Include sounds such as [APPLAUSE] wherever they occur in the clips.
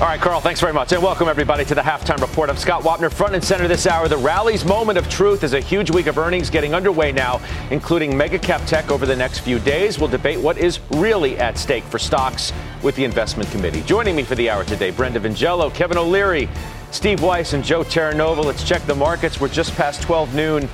All right, Carl, thanks very much. And welcome, everybody, to the halftime report. I'm Scott Wapner, front and center this hour. The rally's moment of truth is a huge week of earnings getting underway now, including mega cap tech over the next few days. We'll debate what is really at stake for stocks with the investment committee. Joining me for the hour today, Brenda Vingiello, Kevin O'Leary, Steve Weiss, and Joe Terranova. Let's check the markets. We're just past 12 noon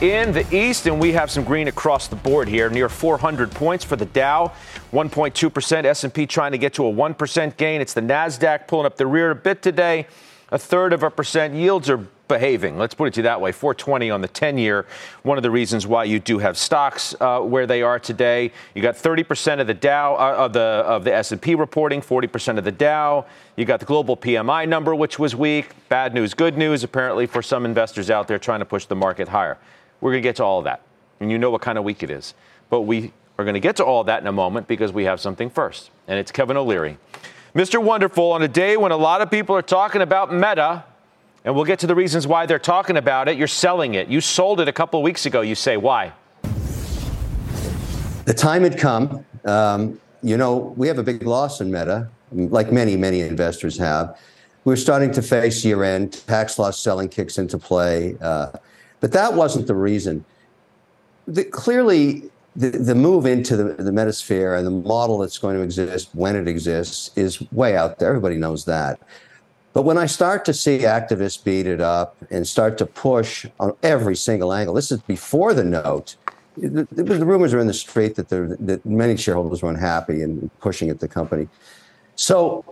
in the East, and we have some green across the board here, near 400 points for the Dow, 1.2%. S&P trying to get to a 1% gain. It's the Nasdaq pulling up the rear a bit today, a third of a percent. Yields are Let's put it to that way. 420 on the 10-year. One of the reasons why you do have stocks uh, where they are today. You got 30% of the Dow uh, of the of the S&P reporting, 40% of the Dow. You got the global PMI number, which was weak. Bad news, good news, apparently for some investors out there trying to push the market higher. We're going to get to all of that. And you know what kind of week it is. But we are going to get to all that in a moment because we have something first. And it's Kevin O'Leary. Mr. Wonderful, on a day when a lot of people are talking about Meta, and we'll get to the reasons why they're talking about it, you're selling it. You sold it a couple of weeks ago. You say, why? The time had come. Um, you know, we have a big loss in Meta, like many, many investors have. We're starting to face year end. Tax loss selling kicks into play. Uh, but that wasn't the reason. The, clearly, the, the move into the, the metasphere and the model that's going to exist when it exists is way out there. Everybody knows that. But when I start to see activists beat it up and start to push on every single angle, this is before the note. The, the rumors are in the street that, there, that many shareholders were unhappy and pushing at the company. So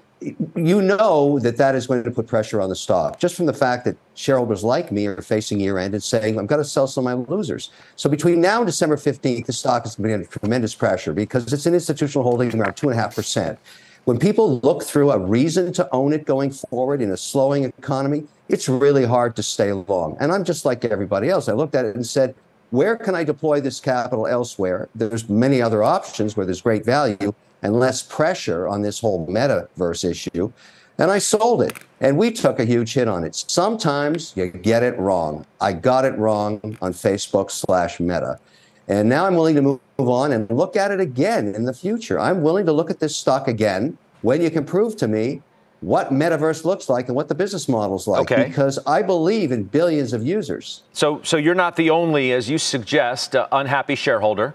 you know that that is going to put pressure on the stock just from the fact that shareholders like me are facing year end and saying, I'm going to sell some of my losers. So between now and December 15th, the stock is going to be under tremendous pressure because it's an institutional holding around 2.5%. When people look through a reason to own it going forward in a slowing economy, it's really hard to stay long. And I'm just like everybody else. I looked at it and said, where can I deploy this capital elsewhere? There's many other options where there's great value and less pressure on this whole metaverse issue. And I sold it. And we took a huge hit on it. Sometimes you get it wrong. I got it wrong on Facebook slash meta. And now I'm willing to move on and look at it again in the future. I'm willing to look at this stock again when you can prove to me what metaverse looks like and what the business model's like okay. because I believe in billions of users. So so you're not the only as you suggest uh, unhappy shareholder.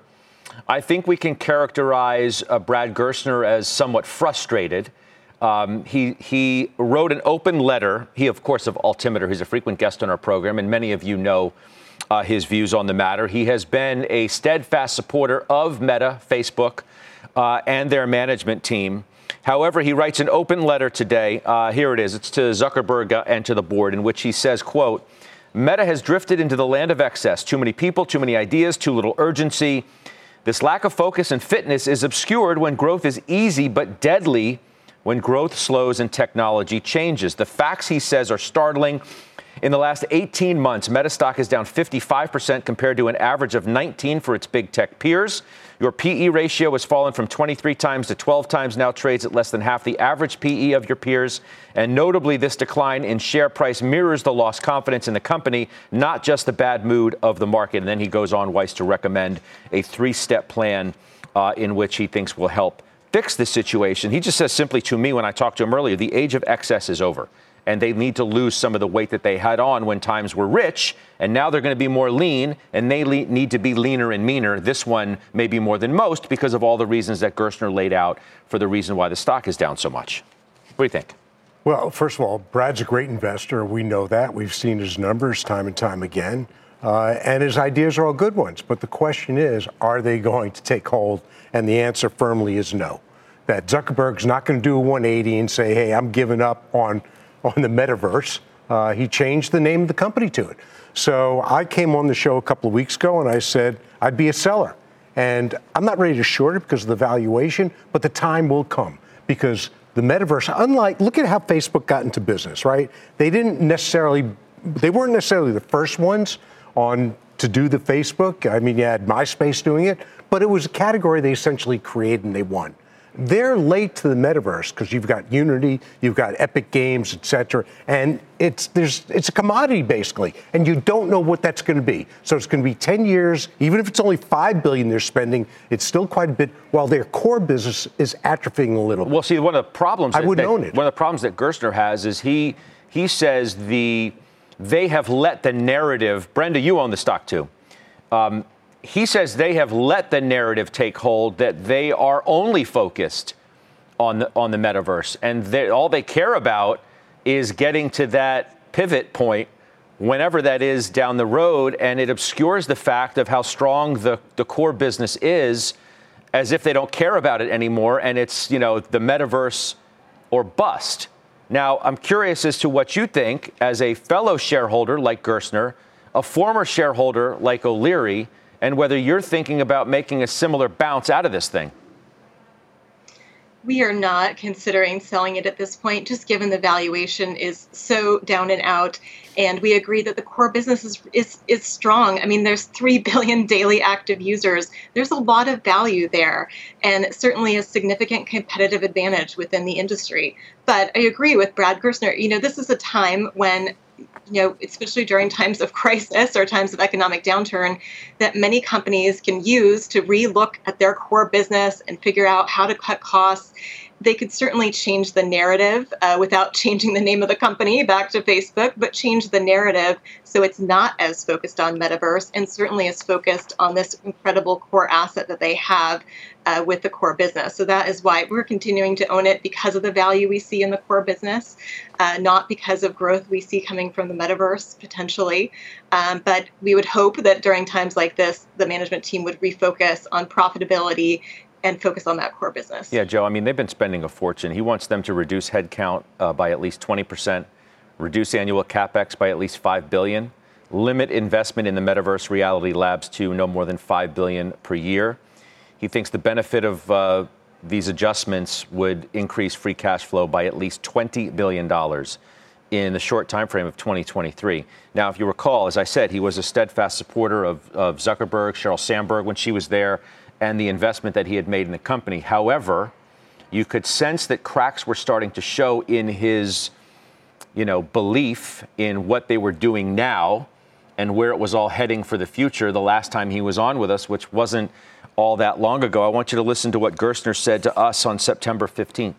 I think we can characterize uh, Brad Gerstner as somewhat frustrated. Um, he, he wrote an open letter. He, of course, of Altimeter. He's a frequent guest on our program, and many of you know uh, his views on the matter. He has been a steadfast supporter of Meta, Facebook, uh, and their management team. However, he writes an open letter today. Uh, here it is. It's to Zuckerberg and to the board, in which he says, "quote Meta has drifted into the land of excess. Too many people, too many ideas, too little urgency." This lack of focus and fitness is obscured when growth is easy but deadly when growth slows and technology changes. The facts, he says, are startling. In the last 18 months, Meta stock is down 55% compared to an average of 19 for its big tech peers. Your PE ratio has fallen from 23 times to 12 times, now trades at less than half the average PE of your peers. And notably, this decline in share price mirrors the lost confidence in the company, not just the bad mood of the market. And then he goes on, Weiss, to recommend a three step plan uh, in which he thinks will help fix this situation. He just says simply to me when I talked to him earlier the age of excess is over and they need to lose some of the weight that they had on when times were rich. And now they're going to be more lean, and they le- need to be leaner and meaner. This one may be more than most because of all the reasons that Gerstner laid out for the reason why the stock is down so much. What do you think? Well, first of all, Brad's a great investor. We know that. We've seen his numbers time and time again. Uh, and his ideas are all good ones. But the question is, are they going to take hold? And the answer firmly is no. that Zuckerberg's not going to do a 180 and say, hey, I'm giving up on, on the metaverse. Uh, he changed the name of the company to it. So I came on the show a couple of weeks ago and I said I'd be a seller. And I'm not ready to short it because of the valuation, but the time will come because the metaverse, unlike, look at how Facebook got into business, right? They didn't necessarily, they weren't necessarily the first ones on to do the Facebook. I mean, you had MySpace doing it, but it was a category they essentially created and they won. They're late to the metaverse because you've got Unity, you've got Epic Games, et cetera, and it's there's it's a commodity basically, and you don't know what that's going to be. So it's going to be 10 years, even if it's only five billion they're spending, it's still quite a bit. While their core business is atrophying a little. Well, see, one of the problems I would own it. One of the problems that Gerstner has is he he says the they have let the narrative. Brenda, you own the stock too. Um, he says they have let the narrative take hold that they are only focused on the on the metaverse, and they, all they care about is getting to that pivot point whenever that is down the road, and it obscures the fact of how strong the, the core business is, as if they don't care about it anymore, and it's you know the metaverse or bust. Now, I'm curious as to what you think as a fellow shareholder like Gerstner, a former shareholder like O'Leary and whether you're thinking about making a similar bounce out of this thing. We are not considering selling it at this point, just given the valuation is so down and out. And we agree that the core business is, is, is strong. I mean, there's 3 [LAUGHS] billion daily active users. There's a lot of value there, and certainly a significant competitive advantage within the industry. But I agree with Brad Gerstner. You know, this is a time when you know, especially during times of crisis or times of economic downturn, that many companies can use to relook at their core business and figure out how to cut costs. They could certainly change the narrative uh, without [LAUGHS] changing the name of the company back to Facebook, but change the narrative so it's not as focused on metaverse and certainly is focused on this incredible core asset that they have uh, with the core business. So that is why we're continuing to own it because of the value we see in the core business, uh, not because of growth we see coming from the metaverse potentially. Um, but we would hope that during times like this, the management team would refocus on profitability and focus on that core business. Yeah, Joe, I mean, they've been spending a fortune. He wants them to reduce headcount uh, by at least 20%, reduce annual capex by at least 5 billion, limit investment in the metaverse reality labs to no more than 5 billion per year. He thinks the benefit of uh, these adjustments would increase free cash flow by at least $20 billion in the short time frame of 2023. Now, if you recall, as I said, he was a steadfast supporter of, of Zuckerberg, Sheryl Sandberg when she was there, and the investment that he had made in the company. However, you could sense that cracks were starting to show in his, you know, belief in what they were doing now and where it was all heading for the future the last time he was on with us, which wasn't all that long ago. I want you to listen to what Gerstner said to us on September 15th.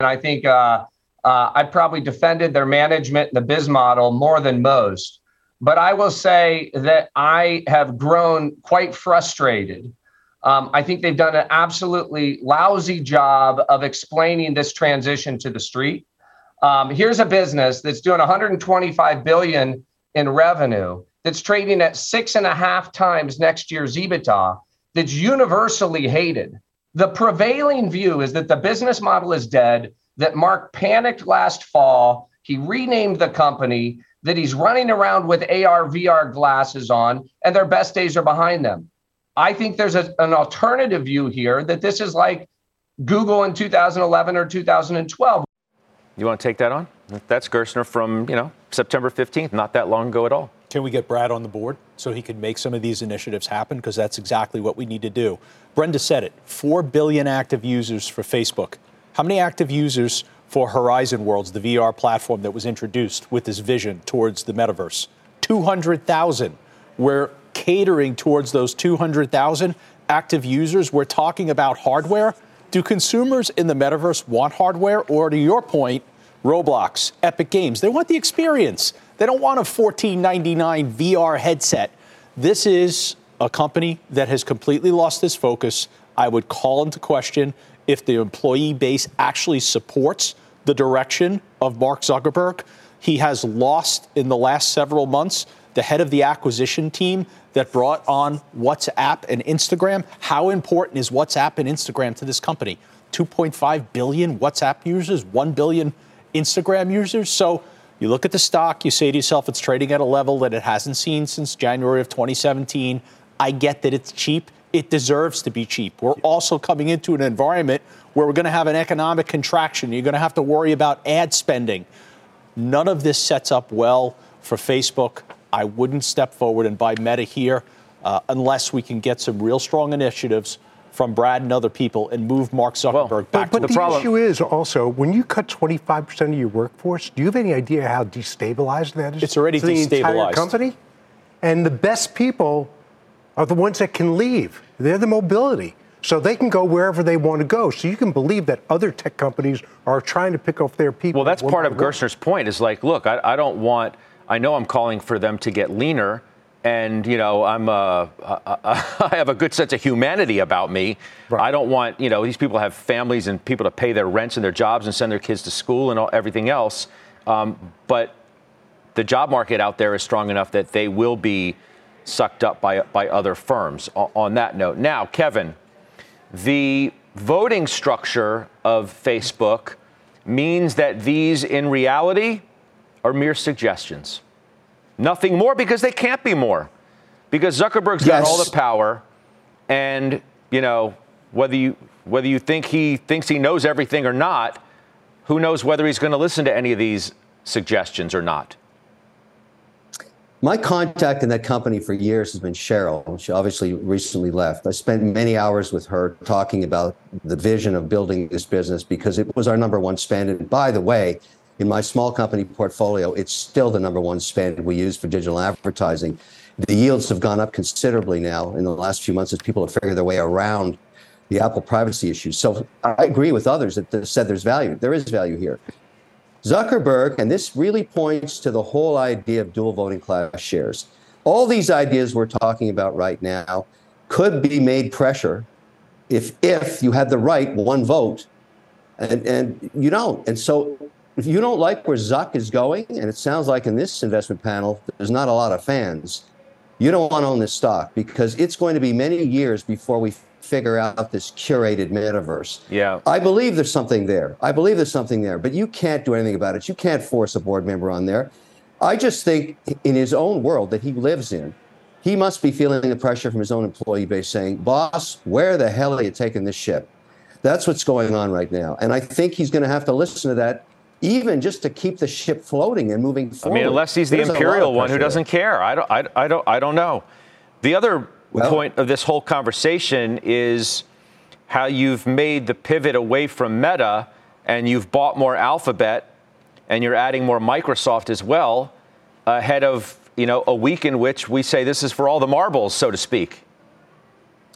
And I think uh, uh, I probably defended their management and the biz model more than most. But I will say that I have grown quite frustrated. Um, I think they've done an absolutely lousy job of explaining this transition to the street. Um, here's a business that's doing 125 billion in revenue that's trading at six and a half times next year's EBITDA that's universally hated. The prevailing view is that the business model is dead, that Mark panicked last fall. He renamed the company, that he's running around with AR, VR glasses on, and their best days are behind them. I think there's a, an alternative view here that this is like Google in 2011 or 2012. You want to take that on? That's Gerstner from, you know, September 15th, not that long ago at all. Can we get Brad on the board so he can make some of these initiatives happen? Because that's exactly what we need to do. Brenda said it 4 billion active users for Facebook. How many active users for Horizon Worlds, the VR platform that was introduced with this vision towards the metaverse? 200,000. We're catering towards those 200,000 active users. We're talking about hardware. Do consumers in the metaverse want hardware? Or to your point, Roblox, Epic Games, they want the experience. They don't want a $14.99 VR headset. This is a company that has completely lost its focus. I would call into question if the employee base actually supports the direction of Mark Zuckerberg. He has lost in the last several months the head of the acquisition team that brought on WhatsApp and Instagram. How important is WhatsApp and Instagram to this company? 2.5 billion WhatsApp users, 1 billion Instagram users. So you look at the stock, you say to yourself, it's trading at a level that it hasn't seen since January of 2017. I get that it's cheap. It deserves to be cheap. We're also coming into an environment where we're going to have an economic contraction. You're going to have to worry about ad spending. None of this sets up well for Facebook. I wouldn't step forward and buy Meta here uh, unless we can get some real strong initiatives from Brad and other people and move Mark Zuckerberg well, back but, to the, problem. the problem. issue is also when you cut 25% of your workforce, do you have any idea how destabilized that is? It's already destabilized. The entire company? And the best people are the ones that can leave. They're the mobility. So they can go wherever they want to go. So you can believe that other tech companies are trying to pick off their people. Well, that's part of Gerstner's point is like, look, I, I don't want, I know I'm calling for them to get leaner and you know I'm uh, [LAUGHS] I have a good sense of humanity about me. Right. I don't want you know these people have families and people to pay their rents and their jobs and send their kids to school and all, everything else. Um, but the job market out there is strong enough that they will be sucked up by by other firms. On that note, now Kevin, the voting structure of Facebook means that these in reality are mere suggestions. Nothing more because they can't be more. Because Zuckerberg's yes. got all the power and, you know, whether you whether you think he thinks he knows everything or not, who knows whether he's going to listen to any of these suggestions or not. My contact in that company for years has been Sheryl. She obviously recently left. I spent many hours with her talking about the vision of building this business because it was our number one spend. And by the way, in my small company portfolio, it's still the number one spend we use for digital advertising. The yields have gone up considerably now in the last few months as people have figured their way around the Apple privacy issues. So I agree with others that said there's value. There is value here. Zuckerberg, and this really points to the whole idea of dual voting class shares. All these ideas we're talking about right now could be made pressure if if you had the right one vote, and and you don't. And so if you don't like where Zuck is going, and it sounds like in this investment panel, there's not a lot of fans, you don't want to own this stock because it's going to be many years before we figure out this curated metaverse. Yeah. I believe there's something there. I believe there's something there, but you can't do anything about it. You can't force a board member on there. I just think in his own world that he lives in, he must be feeling the pressure from his own employee base saying, Boss, where the hell are you taking this ship? That's what's going on right now. And I think he's going to have to listen to that even just to keep the ship floating and moving forward. I mean, unless he's the There's imperial one who doesn't care. I don't, I, I, don't, I don't know. The other well, point of this whole conversation is how you've made the pivot away from Meta and you've bought more Alphabet and you're adding more Microsoft as well ahead of you know a week in which we say this is for all the marbles, so to speak.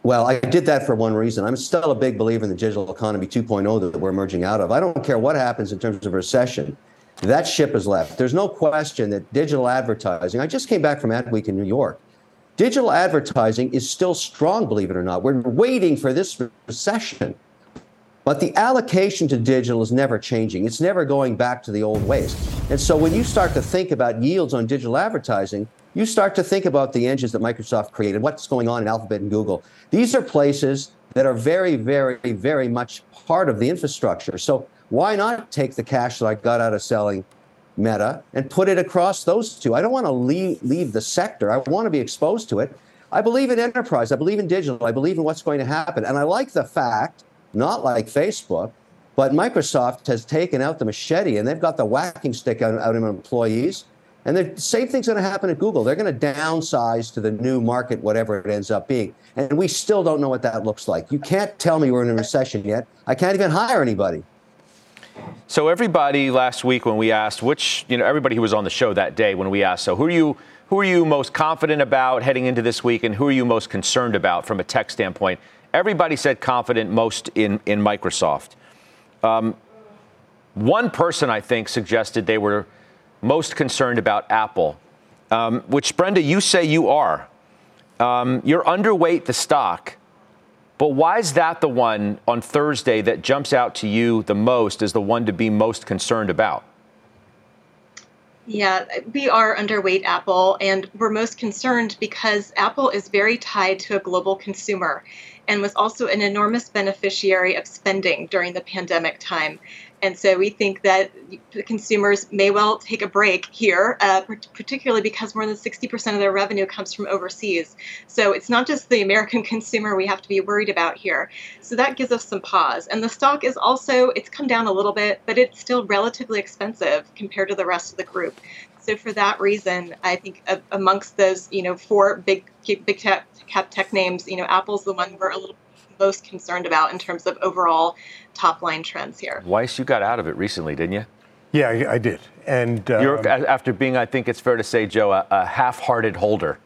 Well, I did that for one reason. I'm still a big believer in the digital economy 2.0 that we're emerging out of. I don't care what happens in terms of recession. That ship has left. There's no question that digital advertising, I just came back from Adweek in New York. Digital advertising is still strong, believe it or not. We're waiting for this recession. But the allocation to digital is never changing. It's never going back to the old ways. And so when you start to think about yields on digital advertising, you start to think about the engines that Microsoft created, what's going on in Alphabet and Google. These are places that are very, very, very much part of the infrastructure. So why not take the cash that I got out of selling Meta and put it across those two? I don't want to leave, leave the sector. I want to be exposed to it. I believe in enterprise. I believe in digital. I believe in what's going to happen. And I like the fact, not like Facebook, but Microsoft has taken out the machete and they've got the whacking stick out, out of employees and the same thing's going to happen at Google. They're going to downsize to the new market, whatever it ends up being. And we still don't know what that looks like. You can't tell me we're in a recession yet. I can't even hire anybody. So everybody last week when we asked which, you know, everybody who was on the show that day when we asked, so who are you who are you most confident about heading into this week and who are you most concerned about from a tech standpoint? Everybody said confident most in in Microsoft. Um, one person I think suggested they were most concerned about Apple, um, which, Brenda, you say you are. Um, you're underweight the stock, but why is that the one on Thursday that jumps out to you the most as the one to be most concerned about? Yeah, we are underweight Apple, and we're most concerned because Apple is very tied to a global consumer and was also an enormous beneficiary of spending during the pandemic time. And so we think that consumers may well take a break here, uh, particularly because more than 60% of their revenue comes from overseas. So it's not just the American [LAUGHS] consumer we have to be worried about here. So that gives us some pause. And the stock is also, it's come down a little bit, but it's still relatively expensive compared to the rest of the group. So for that reason, I think amongst those, you know, four big big tech, cap tech names, you know, Apple's the one we're a little most concerned about in terms of overall top line trends here. Weiss, you got out of it recently, didn't you? Yeah, I, I did. And um, you're after being, I think it's fair to say, Joe, a, a half-hearted holder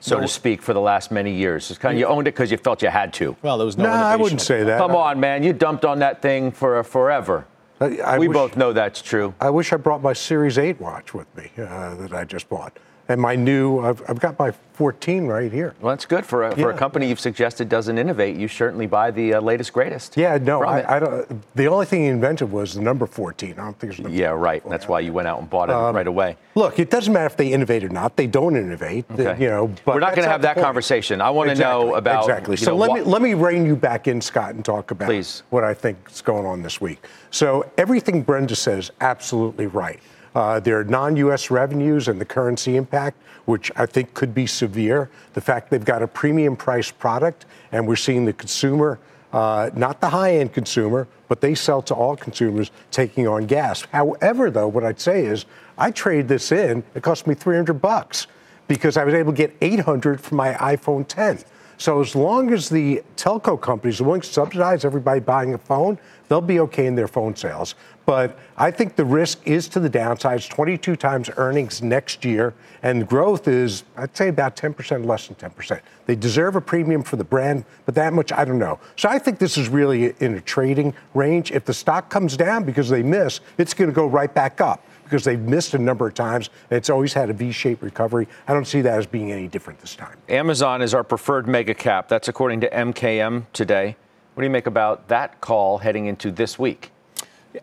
so no. to speak, for the last many years. It's kind of, you owned it because you felt you had to. Well, there was no. No, I wouldn't say that. Come on, man, you dumped on that thing for forever. I, I we wish, both know that's true. I wish I brought my Series 8 watch with me uh, that I just bought and my new I've, I've, got my 14 right here. Well, that's good for a, for a company you've suggested doesn't innovate. You certainly buy the uh, latest greatest. Yeah, no, I, I, don't. The only thing he invented was the number 14. I don't think it's yeah, right. That's why you went out and bought it um, right away. Look, it doesn't matter if they innovate or not. They don't innovate. Okay. you know, we're not going to have that point. conversation. I want to exactly, know about exactly. So know, let me let me rein you back in, Scott, and talk about Please. what I think is going on this week. So everything Brenda says absolutely right. Uh, their non US revenues and the currency impact, which I think could be severe. The fact they've got a premium priced product, and we're seeing the consumer, uh, not the high end consumer, but they sell to all consumers taking on gas. However, though, what I'd say is I trade this in, it cost me 300 bucks because I was able to get 800 for my iPhone 10. So as long as the telco companies are willing to subsidize everybody buying a phone, they'll be okay in their phone sales. But I think the risk is to the downside. It's 22 times earnings next year, and growth is, I'd say, about 10% less than 10%. They deserve a premium for the brand, but that much, I don't know. So I think this is really in a trading range. If the stock comes down because they miss, it's going to go right back up because they've missed a number of times. It's always had a V-shaped recovery. I don't see that as being any different this time. Amazon is our preferred mega cap. That's according to MKM today. What do you make about that call heading into this week?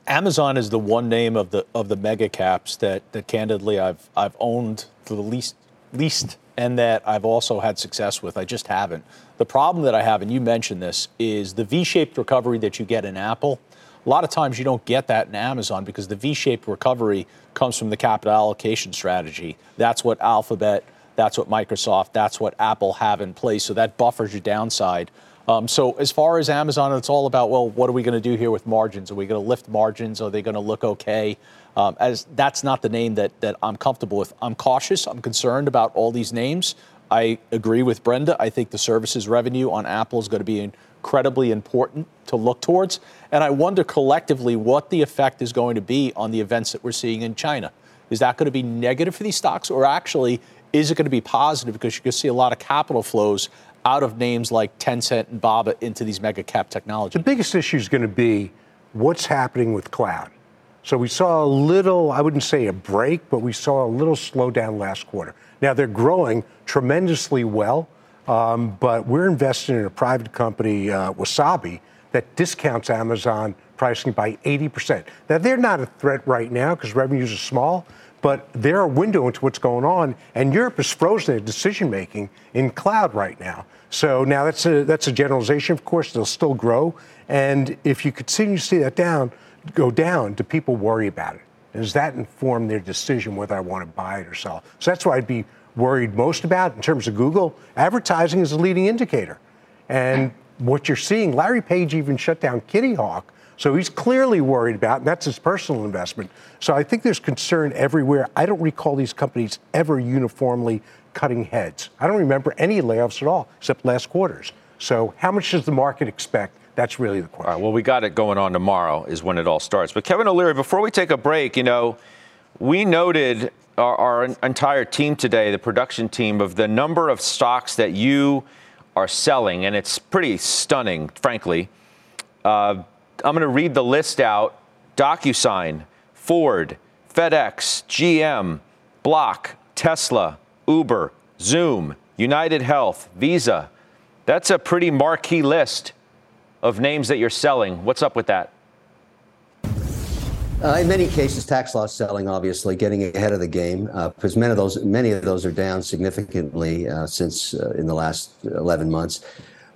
Amazon is the one name of the of the mega caps that that candidly I've I've owned the least least and that I've also had success with. I just haven't. The problem that I have, and you mentioned this, is the V-shaped recovery that you get in Apple a lot of times you don't get that in Amazon because the V shaped recovery comes from the capital allocation strategy. That's what Alphabet, that's what Microsoft, that's what Apple have in place. So that buffers your downside. Um, so as far as Amazon, it's all about well, what are we going to do here with margins? Are we going to lift margins? Are they going to look okay? Um, as that's not the name that that I'm comfortable with. I'm cautious. I'm concerned about all these names. I agree with Brenda. I think the services revenue on Apple is going to be incredibly important to look towards. And I wonder collectively what the effect is going to be on the events that we're seeing in China. Is that going to be negative for these stocks, or actually is it going to be positive because you can see a lot of capital flows out of names like Tencent and Baba into these mega cap technologies? The biggest issue is going to be what's happening with cloud. So we saw a little, I wouldn't say a break, but we saw a little slowdown last quarter. Now they're growing tremendously well, um, but we're investing in a private company, uh, Wasabi, that discounts Amazon pricing by 80%. Now, they're not a threat right now because revenues are small, but they're a window into what's going on. And Europe is frozen in decision making in cloud right now. So now that's a, that's a generalization, of course, they'll still grow. And if you continue to see that down, go down, do people worry about it? Does that inform their decision whether I want to buy it or sell? So that's what I'd be worried most about in terms of Google. Advertising is a leading indicator. And what you're seeing, Larry Page even shut down Kitty Hawk. So he's clearly worried about, and that's his personal investment. So I think there's concern everywhere. I don't recall these companies ever uniformly cutting heads. I don't remember any layoffs at all, except last quarters. So how much does the market expect? That's really the question. All right, well, we got it going on tomorrow, is when it all starts. But Kevin O'Leary, before we take a break, you know, we noted our, our entire team today, the production team, of the number of stocks that you are selling, and it's pretty stunning, frankly. Uh, I'm going to read the list out DocuSign, Ford, FedEx, GM, Block, Tesla, Uber, Zoom, United Health, Visa. That's a pretty marquee list of names that you're selling. What's up with that? Uh, in many cases, tax loss selling, obviously, getting ahead of the game, uh, because many of those many of those are down significantly uh, since uh, in the last 11 months.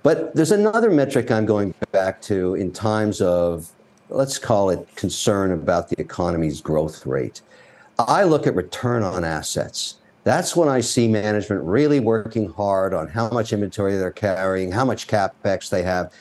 But there's another metric I'm going back to in times of, let's call it concern about the economy's growth rate. I look at return on assets. That's when I see management really working hard on how much inventory they're carrying, how much capex they have.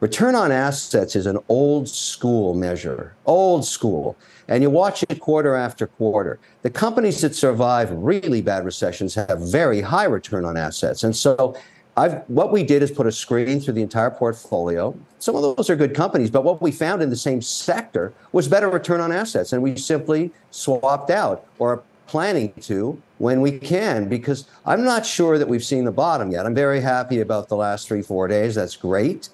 Return on assets is an old school measure, old school. And you watch it quarter after quarter. The companies that survive really bad recessions have very high return on assets. And so I've, what we did is put a screen through the entire portfolio. Some of those are good companies, but what we found in the same sector was better return on assets. And we simply swapped out or planning to when we can, because I'm not sure that we've seen the bottom yet. I'm very happy about the last three, four days. That's great.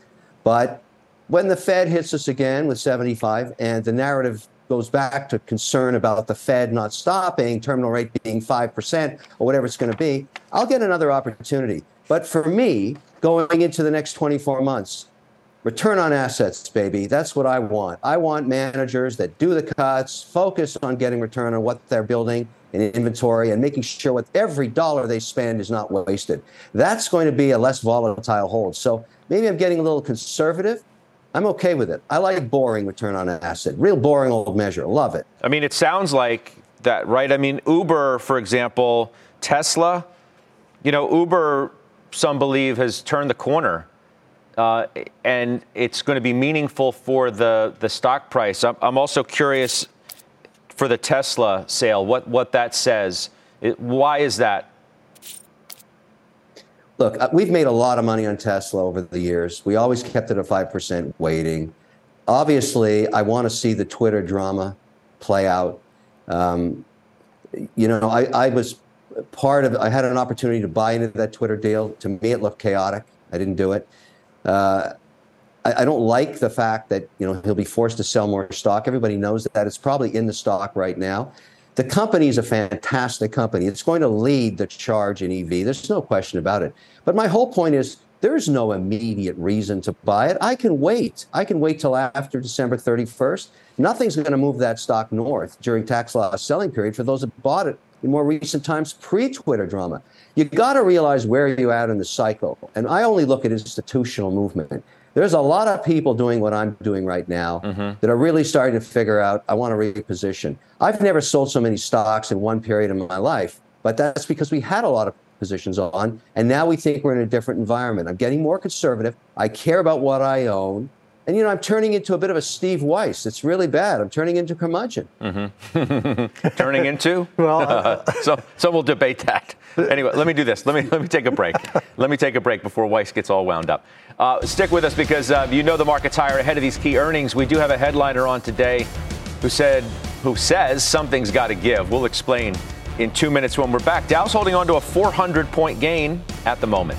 But when the Fed hits us again with 75 and the narrative goes back to concern about the Fed not stopping, terminal rate being 5% or whatever it's going to be, I'll get another opportunity. But for me, going into the next 24 months, return on assets, baby. That's what I want. I want managers that do the cuts, focus on getting return on what they're building in inventory and making sure what every dollar they spend is not wasted. That's going to be a less volatile hold. So maybe I'm getting a little conservative. I'm okay with it. I like boring return on asset, real boring old measure. Love it. I mean, it sounds like that, right? I mean, Uber, for example, Tesla, you know, Uber, some believe, has turned the corner. Uh, and it's going to be meaningful for the, the stock price. I'm, I'm also curious for the Tesla sale, what, what that says. It, why is that? Look, uh, we've made a lot of money on Tesla over the years. We always kept it at 5% weighting. Obviously, I want to see the Twitter drama play out. Um, you know, I, I was part of, I had an opportunity to buy into that Twitter deal. To me, it looked chaotic. I didn't do it. Uh, I, I, don't like the fact that you know he'll be forced to sell more stock. Everybody knows that it's probably in the stock right now. The company is a fantastic company. It's going to lead the charge in EV. There's no question about it. But my whole point is there's no immediate reason to buy it. I can wait. I can wait till after December 31st. Nothing's going to move that stock north during tax loss selling period for those that bought it in more recent times pre-Twitter drama. You got to realize where you're at in the cycle. And I only look at institutional movement. There's a lot of people doing what I'm doing right now mm-hmm. that are really starting to figure out, I want to reposition. I've never sold so many stocks in one period of my life, but that's because we had a lot of positions on, and now we think we're in a different environment. I'm getting more conservative. I care about what I own. And you know, I'm turning into a bit of a Steve Weiss. It's really bad. I'm turning into curmudgeon. Mm-hmm. [LAUGHS] turning into? [LAUGHS] well, [LAUGHS] uh, so we'll debate that. Anyway, let me do this. Let me let me take a break. let me take a break before Weiss gets all wound up. Uh, stick with us because uh, you know the market's higher ahead of these key earnings. We do have a headliner on today who said, who says something's got to give. We'll explain in two minutes when we're back. Dow's holding on to a 400 point gain at the moment.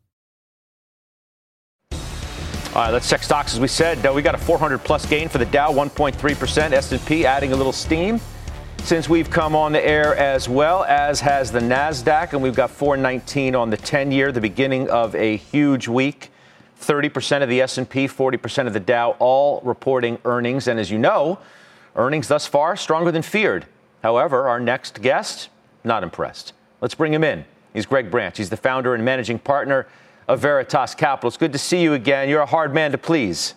All right, let's check stocks. As we said, we got a 400 plus gain for the Dow, 1.3%. S&P adding a little steam since we've come on the air as well as has the Nasdaq, and we've got 419 on the 10-year, the beginning of a huge week. 30% of the S&P, 40% of the Dow, all reporting earnings, and as you know, earnings thus far stronger than feared. However, our next guest, not impressed. Let's bring him in. He's Greg Branch. He's the founder and managing partner of Veritas Capital. It's good to see you again. You're a hard man to please.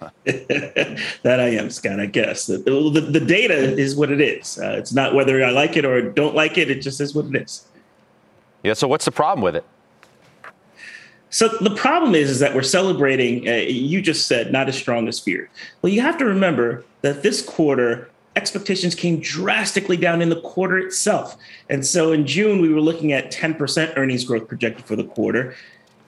[LAUGHS] that I am, Scott. I guess the, the, the data is what it is. Uh, it's not whether I like it or don't like it. It just is what it is. Yeah. So what's the problem with it? So the problem is, is that we're celebrating. Uh, you just said not as strong as feared. Well, you have to remember that this quarter expectations came drastically down in the quarter itself. And so in June, we were looking at 10% earnings growth projected for the quarter.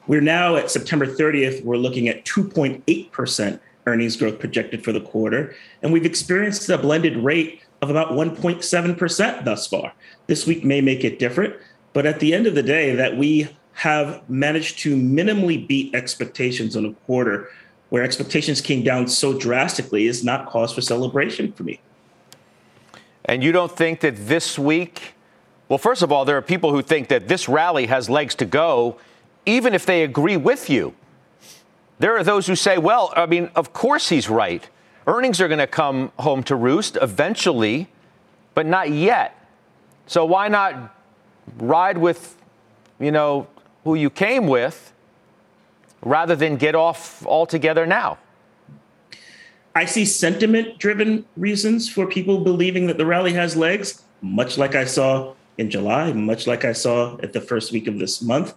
We're now at September 30th, we're looking at 2.8% earnings growth projected for the quarter. And we've experienced a blended rate of about 1.7% thus far. This week may make it different, but at the end of the day, that we have managed to minimally beat expectations on a quarter where expectations came down so drastically is not cause for celebration for me. And you don't think that this week, well, first of all, there are people who think that this rally has legs to go even if they agree with you. There are those who say, well, I mean, of course he's right. Earnings are going to come home to roost eventually, but not yet. So why not ride with, you know, who you came with rather than get off altogether now? I see sentiment driven reasons for people believing that the rally has legs, much like I saw in July, much like I saw at the first week of this month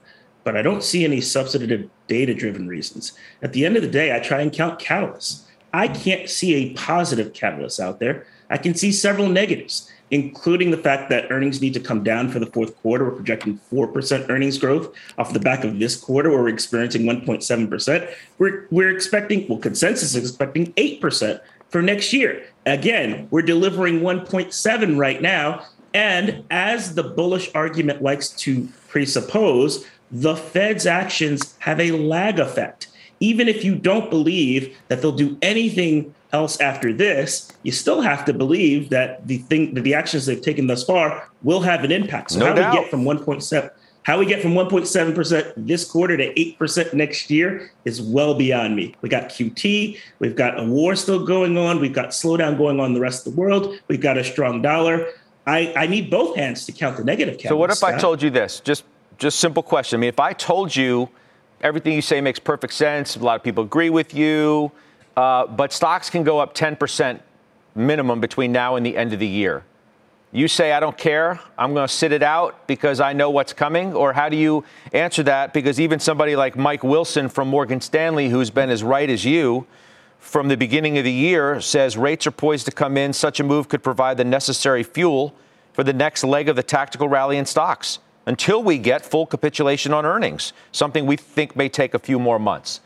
but I don't see any substantive data driven reasons. At the end of the day, I try and count catalysts. I can't see a positive catalyst out there. I can see several negatives, including the fact that earnings need to come down for the fourth quarter. We're projecting 4% earnings growth off the back of this quarter, where we're experiencing 1.7%. We're, we're expecting, well, consensus is expecting 8% for next year. Again, we're delivering 1.7 right now. And as the bullish argument likes to presuppose, the Fed's actions have a lag effect. Even if you don't believe that they'll do anything else after this, you still have to believe that the thing that the actions they've taken thus far will have an impact. So no how doubt. we get from 1.7 how we get from 1.7% this quarter to 8% next year is well beyond me. We got QT, we've got a war still going on, we've got slowdown going on in the rest of the world, we've got a strong dollar. I, I need both hands to count the negative So what if I told you this? Just just simple question. I mean, if I told you everything you say makes perfect sense, a lot of people agree with you, uh, but stocks can go up 10% minimum between now and the end of the year. You say, I don't care. I'm going to sit it out because I know what's coming? Or how do you answer that? Because even somebody like Mike Wilson from Morgan Stanley, who's been as right as you from the beginning of the year, says rates are poised to come in. Such a move could provide the necessary fuel for the next leg of the tactical rally in stocks until we get full capitulation on earnings, something we think may take a few more months.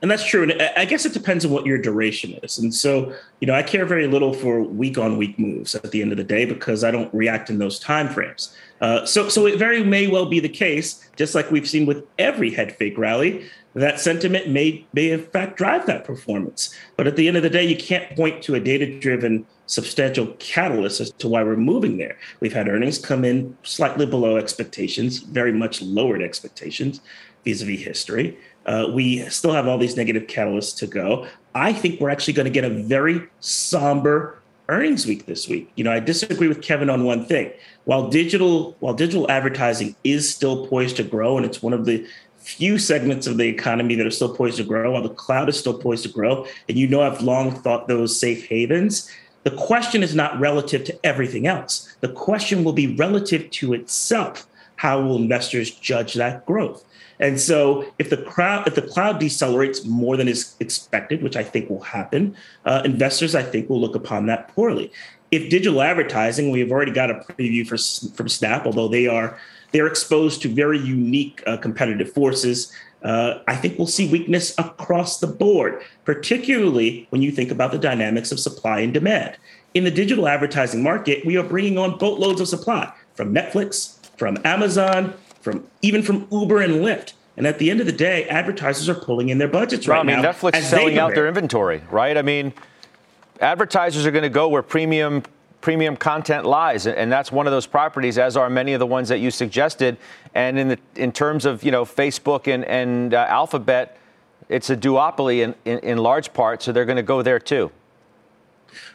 And that's true. And I guess it depends on what your duration is. And so, you know, I care very little for week on week moves at the end of the day because I don't react in those time frames. Uh, so, so it very may well be the case, just like we've seen with every head fake rally, that sentiment may may in fact drive that performance. But at the end of the day, you can't point to a data driven substantial catalyst as to why we're moving there. We've had earnings come in slightly below expectations, very much lowered expectations vis-a-vis history. Uh, we still have all these negative catalysts to go. I think we're actually going to get a very somber earnings week this week. You know, I disagree with Kevin on one thing. While digital while digital advertising is still poised to grow and it's one of the few segments of the economy that are still poised to grow, while the cloud is still poised to grow, and you know I've long thought those safe havens. The question is not relative to everything else. The question will be relative to itself. How will investors judge that growth? And so, if the crowd, if the cloud decelerates more than is expected, which I think will happen, uh, investors I think will look upon that poorly. If digital advertising, we have already got a preview for, from Snap, although they are they're exposed to very unique uh, competitive forces. Uh, I think we'll see weakness across the board, particularly when you think about the dynamics of supply and demand. In the digital advertising market, we are bringing on boatloads of supply from Netflix, from Amazon, from even from Uber and Lyft. And at the end of the day, advertisers are pulling in their budgets right now. I mean, now Netflix is selling out their inventory, right? I mean, advertisers are going to go where premium premium content lies, and that's one of those properties, as are many of the ones that you suggested. And in the in terms of you know Facebook and and uh, Alphabet, it's a duopoly in, in, in large part, so they're going to go there too.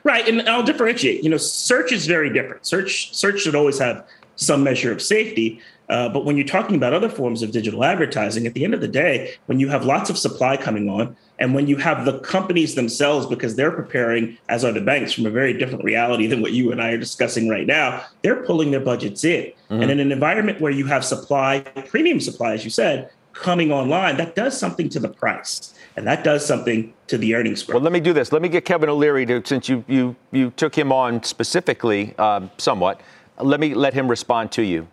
Right, and I'll differentiate. You know, search is very different. Search search should always have some measure of safety. Uh, but when you're talking about other forms of digital advertising, at the end of the day, when you have lots of supply coming on, and when you have the companies themselves, because they're preparing, as are the banks, from a very different reality than what you and I are discussing right now, they're pulling their budgets in. Mm-hmm. And in an environment where you have supply, premium supply, as you said, coming online, that does something to the price. And that does something to the earnings growth. Well, let me do this. Let me get Kevin O'Leary to, since you you you took him on specifically, um, somewhat. Let me let him respond to you.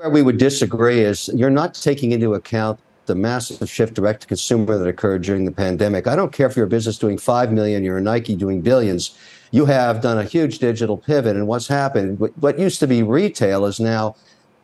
Where we would disagree is you're not taking into account the massive shift direct to consumer that occurred during the pandemic. I don't care if you're a business doing 5 million, you're a Nike doing billions. You have done a huge digital pivot. And what's happened, what used to be retail is now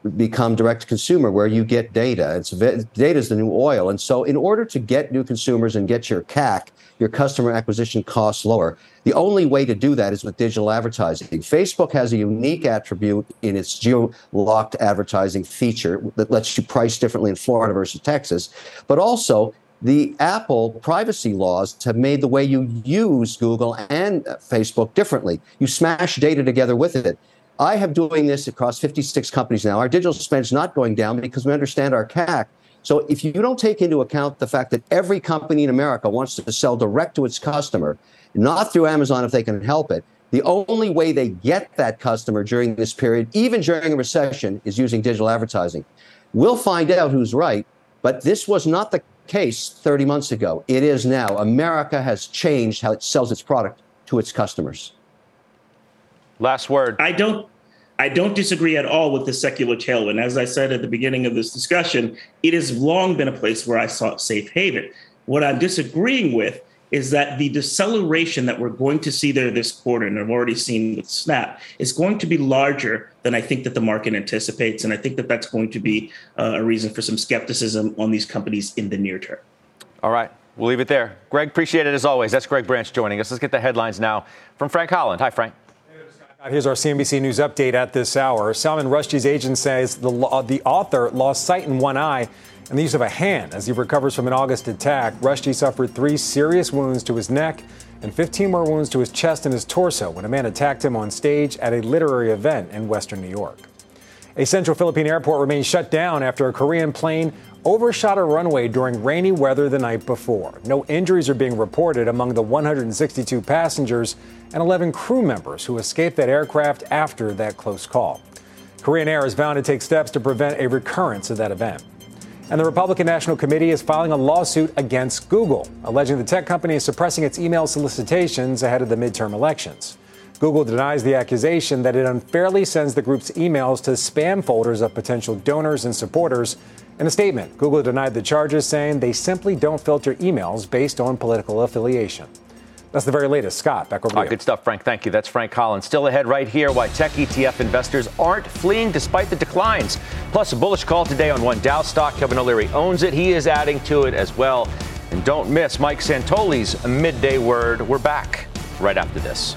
become direct consumer where you get data. It's data is the new oil. And so in order to get new consumers and get your CAC, your customer acquisition costs lower, the only way to do that is with digital advertising. Facebook has a unique attribute in its geo-locked advertising feature that lets you price differently in Florida versus Texas, but also the Apple privacy laws have made the way you use Google and Facebook differently. You smash data together with it. I have doing this across 56 companies now. Our digital spend is not going down because we understand our CAC. So if you don't take into account the fact that every company in America wants to sell direct to its customer, not through Amazon if they can help it, the only way they get that customer during this period, even during a recession, is using digital advertising. We'll find out who's right, but this was not the case 30 months ago. It is now. America has changed how it sells its product to its customers. Last word. I don't I don't disagree at all with the secular tailwind. As I said at the beginning of this discussion, it has long been a place where I sought safe haven. What I'm disagreeing with is that the deceleration that we're going to see there this quarter, and I've already seen with Snap, is going to be larger than I think that the market anticipates. And I think that that's going to be uh, a reason for some skepticism on these companies in the near term. All right. We'll leave it there. Greg, appreciate it as always. That's Greg Branch joining us. Let's get the headlines now from Frank Holland. Hi, Frank. Here's our CNBC News update at this hour. Salman Rushdie's agent says the, the author lost sight in one eye and the use of a hand as he recovers from an August attack. Rushdie suffered three serious wounds to his neck and 15 more wounds to his chest and his torso when a man attacked him on stage at a literary event in western New York. A central Philippine airport remains shut down after a Korean plane overshot a runway during rainy weather the night before. No injuries are being reported among the 162 passengers and 11 crew members who escaped that aircraft after that close call. Korean Air is bound to take steps to prevent a recurrence of that event. And the Republican National Committee is filing a lawsuit against Google, alleging the tech company is suppressing its email solicitations ahead of the midterm elections. Google denies the accusation that it unfairly sends the group's emails to spam folders of potential donors and supporters. In a statement, Google denied the charges, saying they simply don't filter emails based on political affiliation. That's the very latest. Scott, back over to ah, you. Good stuff, Frank. Thank you. That's Frank Collins. Still ahead right here why tech ETF investors aren't fleeing despite the declines. Plus, a bullish call today on one Dow stock. Kevin O'Leary owns it. He is adding to it as well. And don't miss Mike Santoli's midday word. We're back right after this.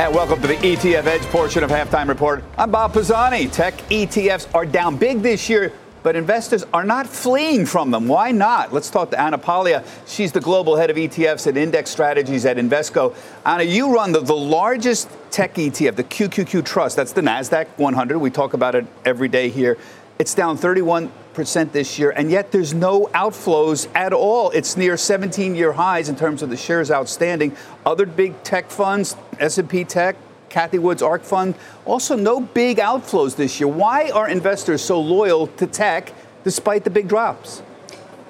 And welcome to the ETF Edge portion of Halftime Report. I'm Bob Pisani. Tech ETFs are down big this year, but investors are not fleeing from them. Why not? Let's talk to Anna Paglia. She's the global head of ETFs and index strategies at Invesco. Anna, you run the, the largest tech ETF, the QQQ Trust. That's the NASDAQ 100. We talk about it every day here. It's down 31% this year, and yet there's no outflows at all. It's near 17-year highs in terms of the shares outstanding. Other big tech funds, S&P Tech, Cathie Wood's ARK Fund, also no big outflows this year. Why are investors so loyal to tech despite the big drops?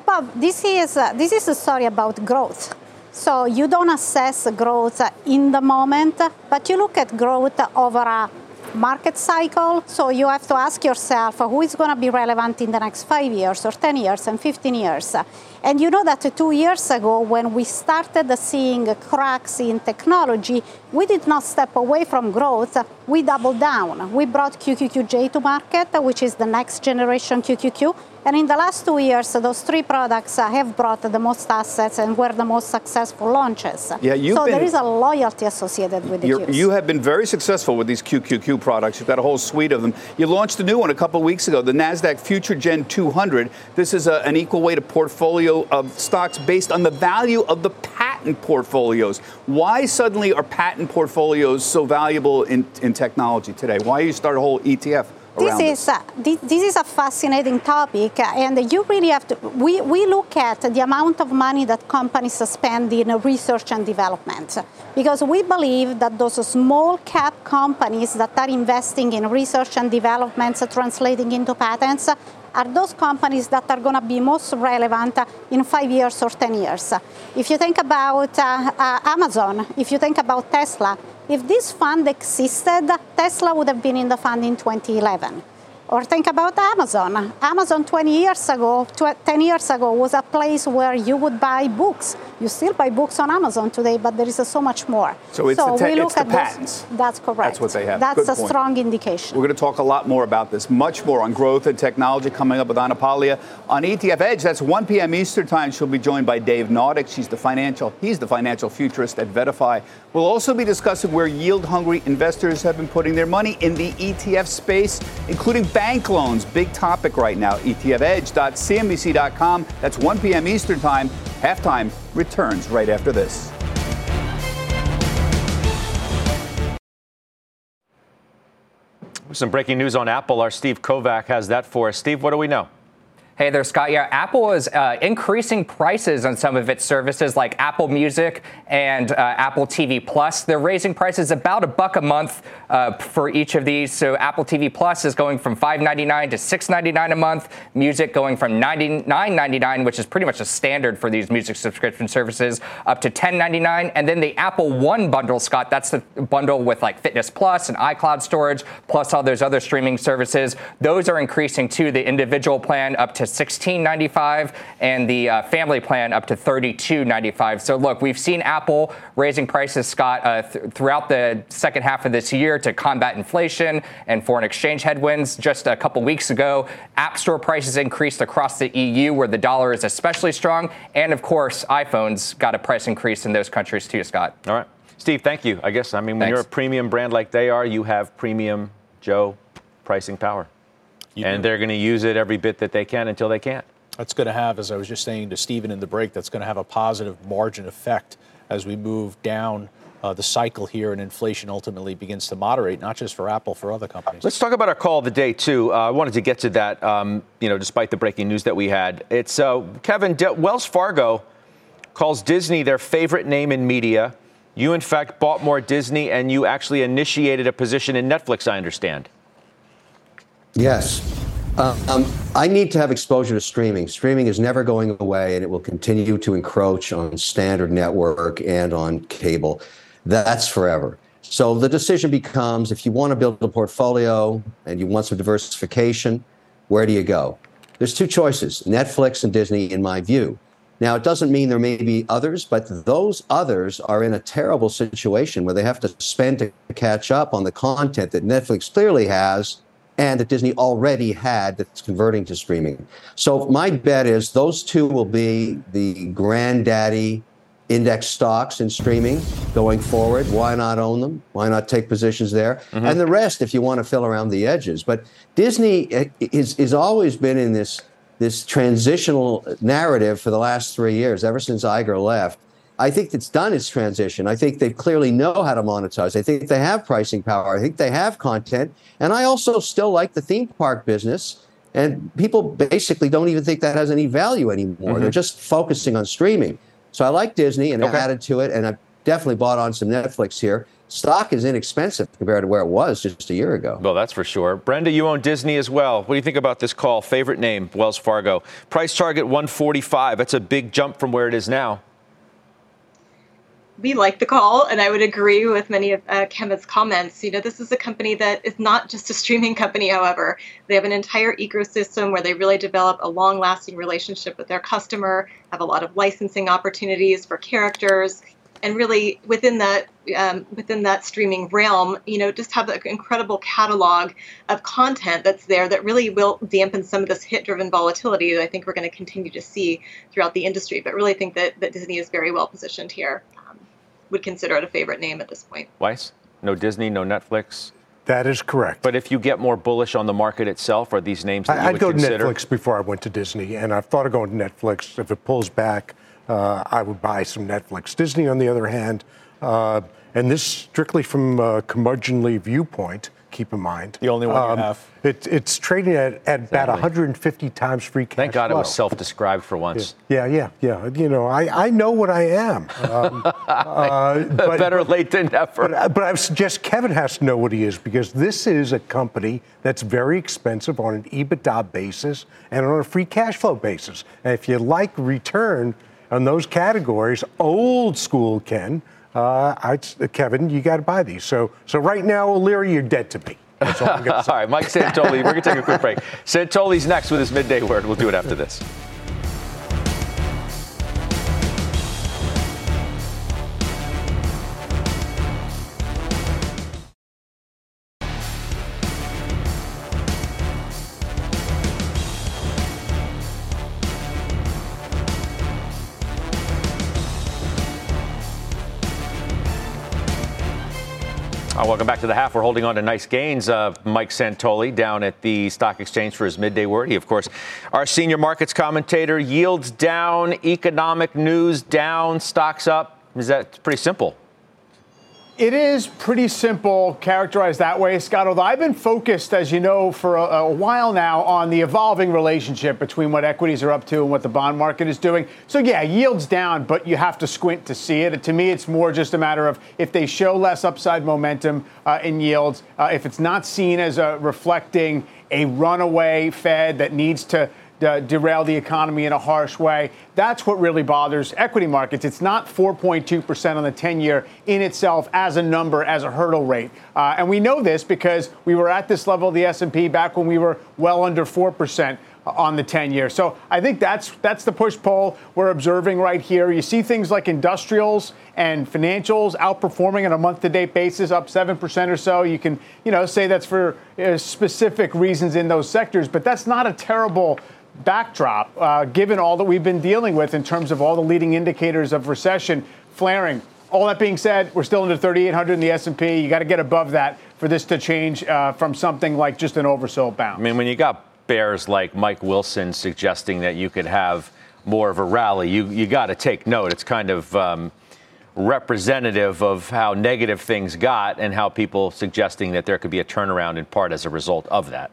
Well, this is uh, this is a story about growth. So you don't assess growth in the moment, but you look at growth over a market cycle. So you have to ask yourself uh, who is going to be relevant in the next five years or 10 years and 15 years. And you know that two years ago, when we started seeing cracks in technology, we did not step away from growth, we doubled down. We brought QQQJ to market, which is the next generation QQQ. And in the last two years, those three products uh, have brought the most assets and were the most successful launches. Yeah, you've so been, there is a loyalty associated with the Qs. You have been very successful with these QQQ products. You've got a whole suite of them. You launched a new one a couple of weeks ago, the NASDAQ Future Gen 200. This is a, an equal weight portfolio of stocks based on the value of the patent portfolios. Why suddenly are patent portfolios so valuable in, in technology today? Why you start a whole ETF? This is, uh, this, this is a fascinating topic, and you really have to. We, we look at the amount of money that companies spend in research and development because we believe that those small cap companies that are investing in research and development, translating into patents, are those companies that are going to be most relevant in five years or 10 years. If you think about uh, uh, Amazon, if you think about Tesla, if this fund existed, Tesla would have been in the fund in 2011. Or think about Amazon. Amazon 20 years ago, 10 years ago, was a place where you would buy books. You still buy books on Amazon today, but there is so much more. So it's so the, te- we look it's the at patents. Those, that's correct. That's what they have. That's Good a point. strong indication. We're going to talk a lot more about this, much more on growth and technology coming up with Anna Paglia on ETF Edge. That's 1 p.m. Eastern Time. She'll be joined by Dave Nadig. She's the financial, he's the financial futurist at VettaFi. We'll also be discussing where yield-hungry investors have been putting their money in the ETF space, including bank loans. Big topic right now. ETFedge.cnbc.com. That's 1 p.m. Eastern Time. Halftime returns right after this. Some breaking news on Apple. Our Steve Kovach has that for us. Steve, what do we know? Hey there, Scott. Yeah, Apple is uh, increasing prices on some of its services like Apple Music and uh, Apple TV Plus. They're raising prices about a buck a month uh, for each of these. So Apple TV Plus is going from $5.99 to $6.99 a month. Music going from $99.99, which is pretty much a standard for these music subscription services, up to $10.99. And then the Apple One bundle, Scott, that's the bundle with like Fitness Plus and iCloud storage, plus all those other streaming services. Those are increasing too. The individual plan up to $16.95 and the uh, family plan up to $32.95. So look, we've seen Apple raising prices, Scott, uh, th- throughout the second half of this year to combat inflation and foreign exchange headwinds. Just a couple weeks ago, App Store prices increased across the EU, where the dollar is especially strong, and of course, iPhones got a price increase in those countries too, Scott. All right. Steve, thank you. I guess, I mean, when Thanks. you're a premium brand like they are, you have premium, Joe, pricing power. And they're going to use it every bit that they can until they can't. That's going to have, as I was just saying to Stephen in the break, that's going to have a positive margin effect as we move down uh, the cycle here and inflation ultimately begins to moderate, not just for Apple, for other companies. Let's talk about our call of the day, too. Uh, I wanted to get to that, um, you know, despite the breaking news that we had. It's uh, Kevin, De- Wells Fargo calls Disney their favorite name in media. You, in fact, bought more Disney and you actually initiated a position in Netflix, I understand. Yes. Uh, um, I need to have exposure to streaming. Streaming is never going away, and it will continue to encroach on standard network and on cable. That's forever. So the decision becomes if you want to build a portfolio and you want some diversification, where do you go? There's two choices Netflix and Disney, in my view. Now, it doesn't mean there may be others, but those others are in a terrible situation where they have to spend to catch up on the content that Netflix clearly has and that Disney already had that's converting to streaming. So my bet is those two will be the granddaddy index stocks in streaming going forward. Why not own them? Why not take positions there? Mm-hmm. And the rest, if you want to fill around the edges. But Disney eh, is is always been in this this transitional narrative for the last three years, ever since Iger left. I think it's done its transition. I think they clearly know how to monetize. I think they have pricing power. I think they have content. And I also still like the theme park business. And people basically don't even think that has any value anymore. Mm-hmm. They're just focusing on streaming. So I like Disney and Okay. I added to it, and I've definitely bought on some Netflix here. Stock is inexpensive compared to where it was just a year ago. Well, that's for sure. Brenda, you own Disney as well. What do you think about this call? Favorite name, Wells Fargo. Price target 145. That's a big jump from where it is now. We like the call, and I would agree with many of uh, comments. You know, this is a company that is not just a streaming company, however. They have an entire ecosystem where they really develop a long lasting relationship with their customer, have a lot of licensing opportunities for characters. And really, within that um, within that streaming realm, you know, just have an incredible catalog of content that's there that really will dampen some of this hit-driven volatility that I think we're going to continue to see throughout the industry. But really, think that, that Disney is very well positioned here would consider it a favorite name at this point. Weiss? No Disney, no Netflix? That is correct. But if you get more bullish on the market itself, are these names that you I, I'd would go consider? to Netflix before I went to Disney, and I've thought of going to Netflix. If it pulls back, uh, I would buy some Netflix. Disney, on the other hand, uh, and this strictly from a curmudgeonly viewpoint, keep in mind. The only one you have. It, it's trading at, at about 150 times free cash flow. Thank God it was self described for once. Yeah, yeah, yeah. You know, I, I know what I am. Um, [LAUGHS] uh, but, Better late than never. But, but I suggest Kevin has to know what he is because this is a company that's very expensive on an EBITDA basis and on a free cash flow basis. And if you like return on those categories, old school Ken, uh, I'd, Kevin, you got to buy these. So, so right now, O'Leary, you're dead to me. That's all I'm going [LAUGHS] to say. All right, Mike Santoli, we're going to take a quick break. Santoli's next with his midday word. We'll do it after this. Welcome back to the half. We're holding on to nice gains. Mike Santoli down at the stock exchange for his midday word. He, of course, our senior markets commentator. Yields down, economic news down, stocks up. Is that pretty simple? It is pretty simple, characterized that way, Scott. Although I've been focused, as you know, for a, a, while now on the evolving relationship between what equities are up to and what the bond market is doing. So, yeah, yields down, but you have to squint to see it. To me, it's more just a matter of if they show less upside momentum uh, in yields, uh, if it's not seen as a reflecting a runaway Fed that needs to uh, derail the economy in a harsh way. That's what really bothers equity markets. It's not 4.2% on the 10 year in itself as a number, as a hurdle rate. Uh, and we know this because we were at this level of the S&P back when we were well under 4% on the 10 year. So I think that's that's the push pull we're observing right here. You see things like industrials and financials outperforming on a month to date basis up 7% or so. You can, you know, say that's for uh, specific reasons in those sectors, but that's not a terrible backdrop, uh, given all that we've been dealing with in terms of all the leading indicators of recession flaring. All that being said, we're still under 3,800 in the S&P. You got to get above that for this to change uh, from something like just an oversold bounce. I mean, when you got bears like Mike Wilson suggesting that you could have more of a rally, you you got to take note. It's kind of um, representative of how negative things got and how people suggesting that there could be a turnaround in part as a result of that.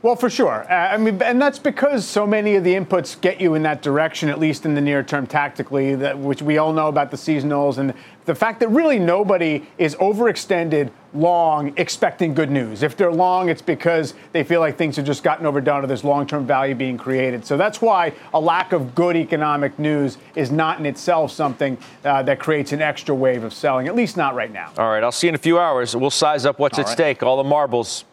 Well, for sure. Uh, I mean, and that's because so many of the inputs get you in that direction, at least in the near term tactically, that, which we all know about the seasonals and the fact that really nobody is overextended long expecting good news. If they're long, it's because they feel like things have just gotten overdone or there's long term value being created. So that's why a lack of good economic news is not in itself something uh, that creates an extra wave of selling, at least not right now. All right, I'll see you in a few hours. We'll size up what's All at right. stake, all the marbles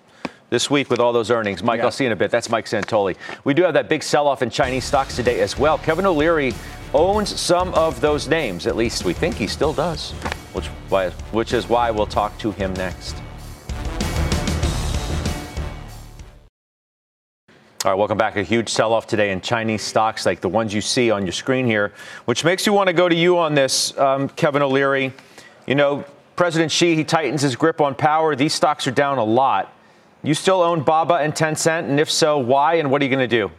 this week with all those earnings. Mike, I'll see you in a bit. That's Mike Santoli. We do have that big sell off in Chinese stocks today as well. Kevin O'Leary owns some of those names, at least we think he still does, which, why, which is why we'll talk to him next. All right, welcome back. A huge sell off today in Chinese stocks like the ones you see on your screen here, which makes you want to go to you on this, um, Kevin O'Leary. You know, President Xi, he tightens his grip on power. These stocks are down a lot. You still own Baba and Tencent, and if so, why, and what are you going to do?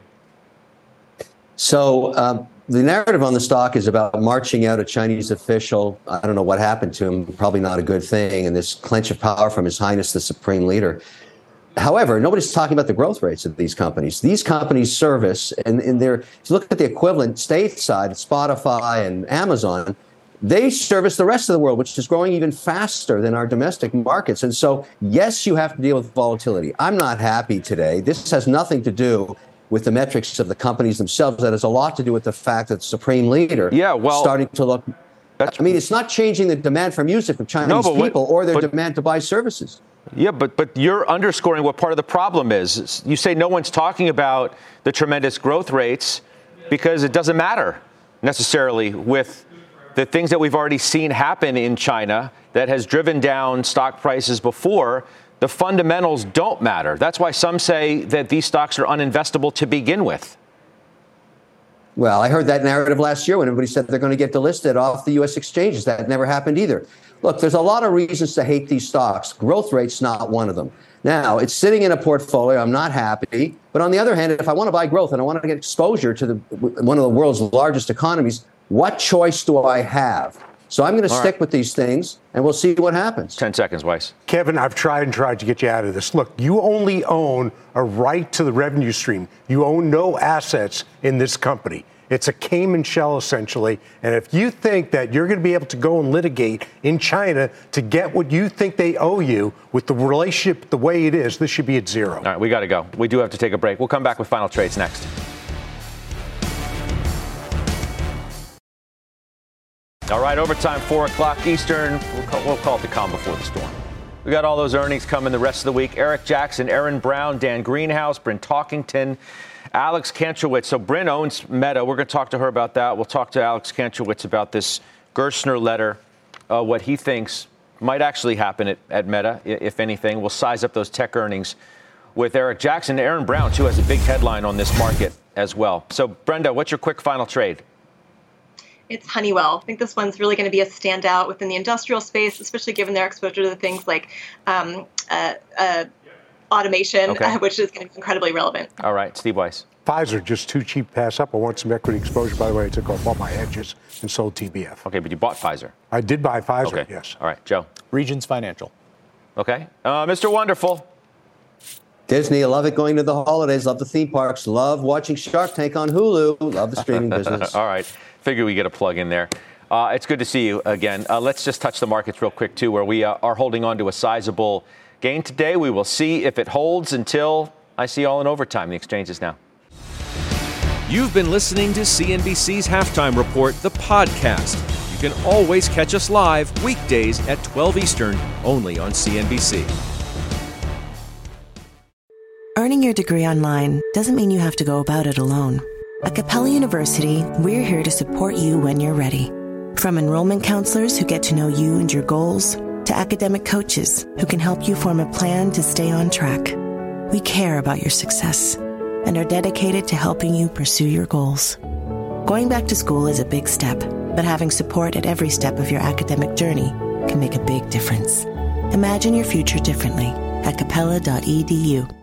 So uh, the narrative on the stock is about marching out a Chinese official. I don't know what happened to him. Probably not a good thing. And this clench of power from His Highness the Supreme Leader. However, nobody's talking about the growth rates of these companies. These companies service, and, and they're, if you look at the equivalent stateside, Spotify and Amazon, they service the rest of the world, which is growing even faster than our domestic markets. And so, yes, you have to deal with volatility. I'm not happy today. This has nothing to do with the metrics of the companies themselves. That has a lot to do with the fact that the supreme leader yeah, well, starting to look. I mean, it's not changing the demand for music from Chinese no, people what, or their but, demand to buy services. Yeah, but but you're underscoring what part of the problem is. You say no one's talking about the tremendous growth rates because it doesn't matter necessarily with the things that we've already seen happen in China that has driven down stock prices before. The fundamentals don't matter. That's why some say that these stocks are uninvestable to begin with. Well, I heard that narrative last year when everybody said they're going to get delisted off the U.S. exchanges. That never happened either. Look, there's a lot of reasons to hate these stocks. Growth rate's not one of them. Now, it's sitting in a portfolio. I'm not happy. But on the other hand, if I want to buy growth and I want to get exposure to the, one of the world's largest economies, what choice do I have? So I'm going to All stick right. with these things, and we'll see what happens. 10 seconds, Weiss. Kevin, I've tried and tried to get you out of this. Look, you only own a right to the revenue stream. You own no assets in this company. It's a Cayman shell, essentially. And if you think that you're going to be able to go and litigate in China to get what you think they owe you with the relationship the way it is, this should be at zero. All right, we got to go. We do have to take a break. We'll come back with final trades next. All right, overtime, 4 o'clock Eastern. We'll call, we'll call it the calm before the storm. We got all those earnings coming the rest of the week. Eric Jackson, Aaron Brown, Dan Greenhouse, Bryn Talkington. Alex Kantrowitz. So Bryn owns Meta. We're going to talk to her about that. We'll talk to Alex Kantrowitz about this Gerstner letter, uh, what he thinks might actually happen at, at Meta, if anything. We'll size up those tech earnings with Eric Jackson. Aaron Brown, too, has a big headline on this market as well. So, Brenda, what's your quick final trade? It's Honeywell. I think this one's really going to be a standout within the industrial space, especially given their exposure to things like um, uh, uh, automation, okay. [LAUGHS] which is going to be incredibly relevant. All right, Steve Weiss. Pfizer just too cheap to pass up. I want some equity exposure. By the way, I took off all my hedges and sold TBF. Okay, but you bought Pfizer. I did buy Pfizer. Okay. Yes. All right, Joe. Regions Financial. Okay, uh, Mr. Wonderful. Disney, I love it going to the holidays, love the theme parks, love watching Shark Tank on Hulu, love the streaming [LAUGHS] business. All right, figure we get a plug in there. Uh, it's good to see you again. Uh, let's just touch the markets real quick, too, where we uh, are holding on to a sizable gain today. We will see if it holds until I see all in overtime. The exchanges now. You've been listening to CNBC's Halftime Report, the podcast. You can always catch us live weekdays at 12 Eastern, only on CNBC. Earning your degree online doesn't mean you have to go about it alone. At Capella University, we're here to support you when you're ready. From enrollment counselors who get to know you and your goals, to academic coaches who can help you form a plan to stay on track. We care about your success and are dedicated to helping you pursue your goals. Going back to school is a big step, but having support at every step of your academic journey can make a big difference. Imagine your future differently at capella.edu.